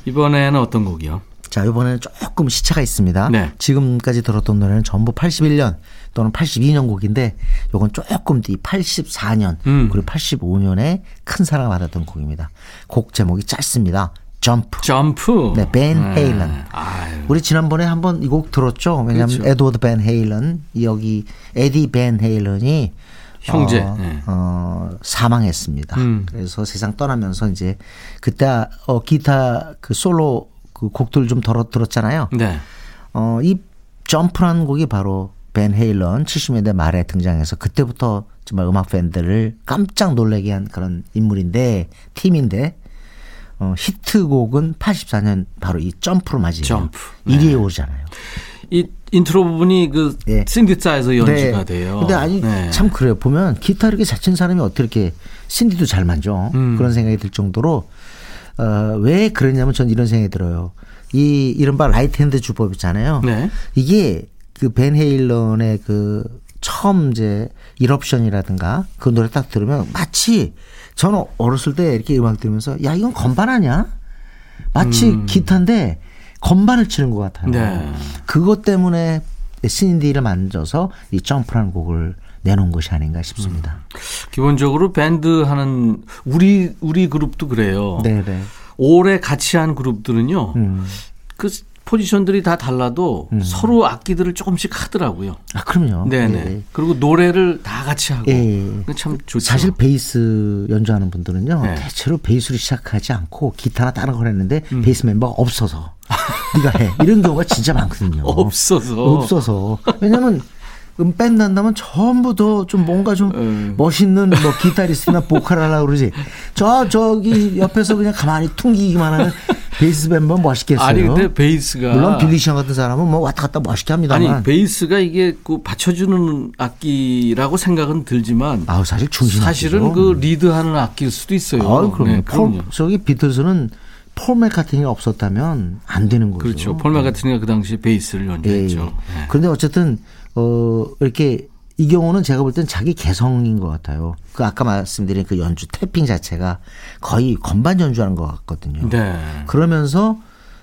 이번에는 어떤 곡이요? 자, 이번에는 조금 시차가 있습니다. 네. 지금까지 들었던 노래는 전부 81년 또는 82년 곡인데 요건 조금 뒤 84년 음. 그리고 85년에 큰 사랑을 받았던 곡입니다. 곡 제목이 짧습니다. 점프. 점프. 네, 벤 네. 헤일런. 우리 지난번에 한번 이 곡 들었죠. 왜냐하면 그렇죠. 에드워드 벤 헤일런 여기 에디 벤 헤일런이 형제 어, 네. 어, 사망했습니다. 음. 그래서 세상 떠나면서 이제 그때 어, 기타 그 솔로 그 곡들 좀 들었, 들었잖아요. 네. 어, 이 점프라는 곡이 바로 벤 헤일런 70년대 말에 등장해서 그때부터 정말 음악 팬들을 깜짝 놀라게 한 그런 인물인데 팀인데 어, 히트곡은 84년 바로 이 점프로 맞이해요. 점프. 1위에 네. 오르잖아요. 이 인트로 부분이 그 네. 신디사이저 연주가 네. 돼요. 근데 아니 네. 참 그래요. 보면 기타 이렇게 잘 치는 사람이 어떻게 이렇게 신디도 잘 만져 음. 그런 생각이 들 정도로 어, 왜 그러냐면 전 이런 생각이 들어요. 이 이른바 right hand 주법 있잖아요. 네. 이게 그 벤 헤일런의 그 처음 이제 Eruption이라든가 그 노래 딱 들으면 마치 저는 어렸을 때 이렇게 음악 들으면서 야 이건 건반 아니야? 마치 음. 기타인데 건반을 치는 것 같아요. 네. 그것 때문에 신디를 만져서 이 점프라는 곡을 내놓은 것이 아닌가 싶습니다. 음. 기본적으로 밴드 하는 우리 우리 그룹도 그래요. 네네. 네. 오래 같이 한 그룹들은요. 음. 그 포지션들이 다 달라도 음. 서로 악기들을 조금씩 하더라고요. 아, 그럼요. 네네. 예. 그리고 노래를 다 같이 하고. 예. 참 좋죠. 사실 베이스 연주하는 분들은요. 네. 대체로 베이스로 시작하지 않고 기타나 다른 걸 했는데 음. 베이스 멤버가 없어서 네가 해. 이런 경우가 진짜 많거든요. 없어서. 없어서. 왜냐면 음 밴드 한다면 전부 더 좀 뭔가 좀 음. 멋있는 뭐 기타리스트나 보컬 하려고 그러지. 저 저기 옆에서 그냥 가만히 퉁기기만 하는 베이스 멤버 멋있겠어요. 아니 근데 베이스가 물론 빌리 션 같은 사람은 뭐 왔다 갔다 멋있게 합니다만. 아니 베이스가 이게 그 받쳐주는 악기라고 생각은 들지만. 아 사실 중심. 사실은 그 리드하는 악기일 수도 있어요. 아, 그럼요. 네, 폴, 저기 비틀스는 폴 맥카트니가 없었다면 안 되는 거죠. 그렇죠. 폴 맥카트니가 그 당시 베이스를 연주했죠. 예, 예. 네. 그런데 어쨌든 어 이렇게 이 경우는 제가 볼 땐 자기 개성인 것 같아요. 그 아까 말씀드린 그 연주 tapping 자체가 거의 건반 연주하는 것 같거든요. 네. 그러면서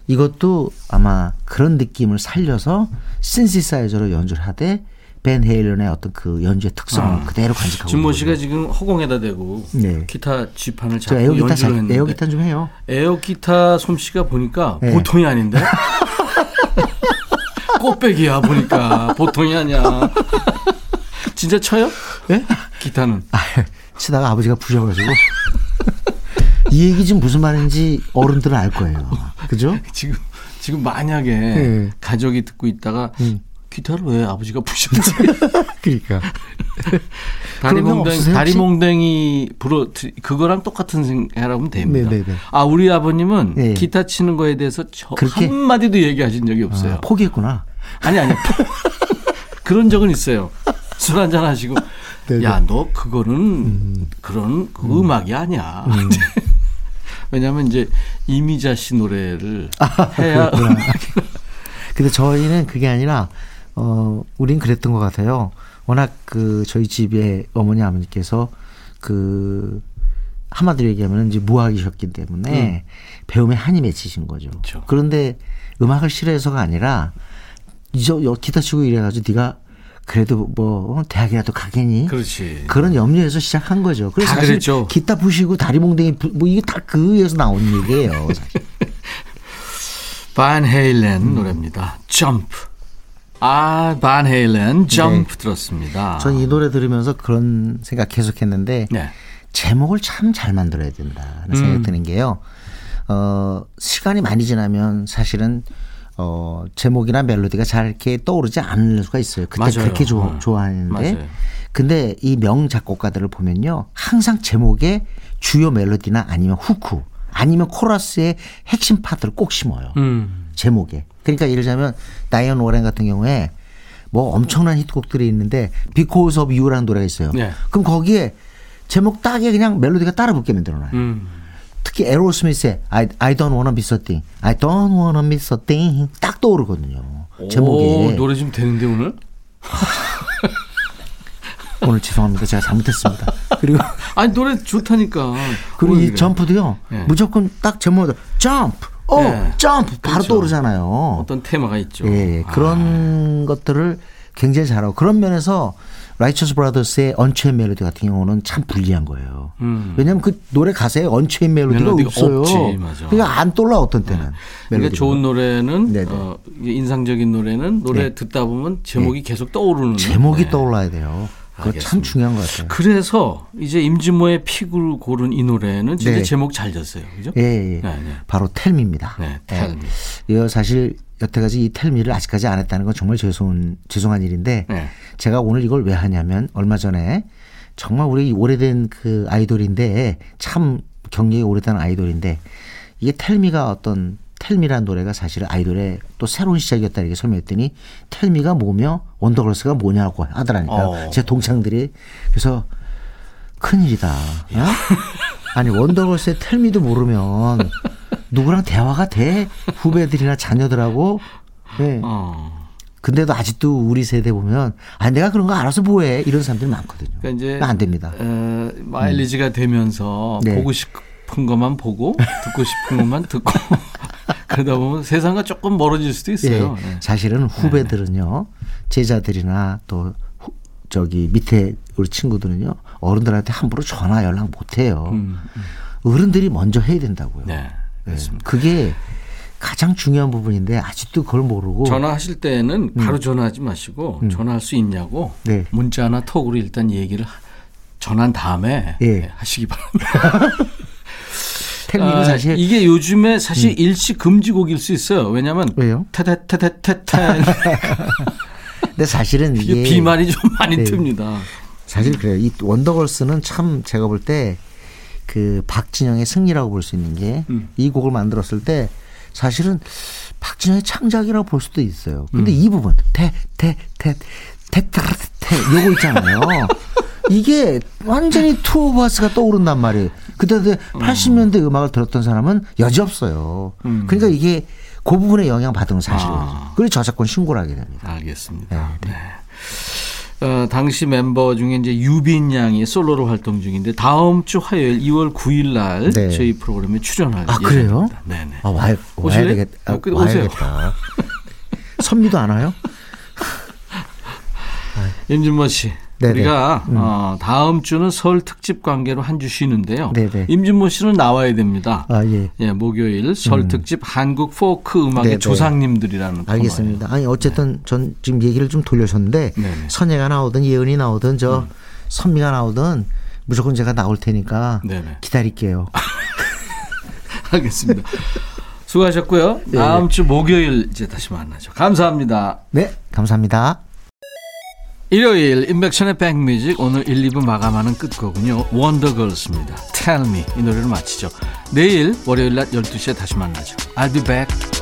이것도 아마 그런 느낌을 살려서 신시사이저로 연주를 하되 벤 헤일런의 어떤 그 연주의 특성을 아. 그대로 간직하고 준모 씨가 지금 허공에다 대고 네. 기타 지판을 잡고 에어 기타 잘, 에어 기타 좀 해요. 에어 기타 솜씨가 보니까 네. 보통이 아닌데. 꽃배기야 보니까 보통이 아니야. 진짜 쳐요? 예? 기타는? 아, 치다가 아버지가 부셔가지고. 이 얘기 지금 무슨 말인지 어른들은 알 거예요. 그죠? 지금, 지금 만약에 네. 가족이 듣고 있다가 음. 기타를 왜 아버지가 부셨지? 그러니까. 다리몽댕, 다리몽댕이 불어, 그거랑 똑같은 생각하면 됩니다. 네네네. 아, 우리 아버님은 네. 기타 치는 거에 대해서 한 마디도 얘기하신 적이 없어요. 아, 포기했구나. 아니, 아니. 그런 적은 있어요. 술 한잔 하시고 야 너 그거는 음. 그런 그 음. 악이 아니야. 음. 왜냐하면 이제 이미자 씨 노래를 아, 해야. 근데 저희는 그게 아니라 어 우린 그랬던 것 같아요. 워낙 그 저희 집에 어머니 아버님께서 그 한마디로 얘기하면 이제 무학이셨기 때문에 음. 배움에 한이 맺히신 거죠. 그렇죠. 그런데 음악을 싫어해서가 아니라 이저 기타 치고 이래가지고 네가 그래도 뭐 어, 대학이라도 가겠니? 그렇지. 그런 염려에서 시작한 거죠. 그래서 사실 그랬죠. 기타 부시고 다리 몽댕이 뭐 이게 다그 위에서 나온 얘기예요. 사실. 반 헤일렌 음. 노래입니다. 점프. 아, 반 헤일렌 점프 네. 들었습니다. 전 이 노래 들으면서 그런 생각 계속했는데 네. 제목을 참 잘 만들어야 된다는 생각이 음. 드는 게요. 어, 시간이 많이 지나면 사실은 어, 제목이나 멜로디가 잘 이렇게 떠오르지 않을 수가 있어요. 그때 맞아요. 그렇게 좋아, 어. 좋아하는데. 맞아요. 근데 이 명 작곡가들을 보면요. 항상 제목에 주요 멜로디나 아니면 후크 아니면 코러스의 핵심 파트를 꼭 심어요. 음. 제목에. 그러니까 예를 들자면 다이언 오렌 같은 경우에 뭐 엄청난 히트곡들이 있는데 Because of You라는 노래가 있어요. 네. 그럼 거기에 제목 딱에 그냥 멜로디가 따라 붙게 만들어놔요. 음. 특히 에로스미스의 I, I don't wanna miss a thing, I don't wanna miss a thing 딱 떠오르거든요. 제목이 노래 좀 되는데 오늘? 오늘 죄송합니다. 제가 잘못했습니다. 그리고 아니 노래 좋다니까. 그리고 이 그래. 점프도요. 네. 무조건 딱 제목으로 점프, 어, 네. 점프 바로 그렇죠. 떠오르잖아요. 어떤 테마가 있죠. 예, 그런 아. 것들을 굉장히 잘하고 그런 면에서 라이처스 브라더스의 Unchained Melody 같은 경우는 참 불리한 거예요. 음. 왜냐하면 그 노래 가사에 Unchained Melody가, Melody가 없어요. 없지, 맞아. 그러니까 안 떠올라 어떤 때는. 네. 그러니까 좋은 노래는 어, 인상적인 노래는 노래 네. 듣다 보면 제목이 네. 계속 떠오르는. 제목이 네. 떠올라야 돼요. 그거 참 중요한 것 같아요. 그래서 이제 임진모의 pick으로 고른 이 노래는 진짜 네. 제목 잘 졌어요. 그죠? 예, 예. 네, 네. 바로 텔미입니다. 네, 텔미. 예. 사실 여태까지 이 텔미를 아직까지 안 했다는 건 정말 죄송한, 죄송한 일인데 네. 제가 오늘 이걸 왜 하냐면 얼마 전에 정말 우리 오래된 그 아이돌인데 참 경력이 오래된 아이돌인데 이게 텔미가 어떤 텔미라는 노래가 사실 아이돌의 또 새로운 시작이었다 이렇게 설명했더니 텔미가 뭐며 원더걸스가 뭐냐고 하더라니까요. 어. 제 동창들이 그래서 큰일이다. 어? 아니 원더걸스의 텔미도 모르면 누구랑 대화가 돼 후배들이나 자녀들하고 네. 어. 근데도 아직도 우리 세대 보면 아 내가 그런 거 알아서 뭐해 이런 사람들이 많거든요. 그러니까 이제 안 됩니다. 어, 마일리지가 음. 되면서 네. 보고 싶 은 것만 보고 듣고 싶은 것만 듣고 그러다 보면 세상과 조금 멀어질 수도 있어요. 네. 네. 사실은 후배들은요 제자들이나 또 후, 저기 밑에 우리 친구들은요 어른들한테 함부로 전화 연락 못 해요. 음, 음. 어른들이 먼저 해야 된다고요. 네. 네. 그게 가장 중요한 부분인데 아직도 그걸 모르고 전화하실 때는 바로 음. 전화하지 마시고 음. 전화할 수 있냐고 네. 문자나 톡으로 일단 얘기를 전한 다음에 네. 하시기 바랍니다. 텔미는 아, 사실 이게 요즘에 사실 음. 일시 금지곡일 수 있어요. 왜냐하면 왜요? 테테테테테. 근데 사실은 이게 비만이 좀 많이 네. 듭니다. 사실 그래요. 이 원더걸스는 참 제가 볼 때 그 박진영의 승리라고 볼 수 있는 게이 음. 곡을 만들었을 때 사실은 박진영의 창작이라고 볼 수도 있어요. 근데 음. 이 부분 테 테 테 테테테 요거 있잖아요. 이게 완전히 투어바스가 떠오른단 말이에요. 그때 80년대 음. 악을 들었던 사람은 여지 없어요. 음. 그러니까 이게 그 부분에 영향 받은 사실이에요. 아. 그래서 저작권 신고를 하게 됩니다. 알겠습니다. 네. 네. 어, 당시 mem버 중에 이제 유빈 양이 솔로로 활동 중인데 다음 주 화요일 2월 9일 날 네. 저희 프로그램에 출연할 아, 예정입니다. 그래요? 네 네. 아, 와, 와야 되겠다. 아, 어, 와야겠다. 선미도 안 와요? 임진모 씨. 네네. 우리가 음. 어, 다음 주는 설 특집 관계로 한 주 쉬는데요. 네네. 임진모 씨는 나와야 됩니다. 아, 예. 예 목요일 설 음. 특집 한국 포크 음악의 네네. 조상님들이라는 알겠습니다. 코너예요. 아니 어쨌든 네. 전 지금 얘기를 좀 돌려줬는데. 선예가 나오든 예은이 나오든 저 음. 선미가 나오든 무조건 제가 나올 테니까. 기다릴게요. 알겠습니다. 수고하셨고요. 네. 다음 주 목요일 이제 다시 만나죠. 감사합니다. 네, 감사합니다. 일요일 인백션의 백뮤직 오늘 1, 2부 마감하는 끝곡은요. 원더걸스입니다. Tell Me 이 노래를 마치죠. 내일 월요일 낮 12시에 다시 만나죠. I'll be back.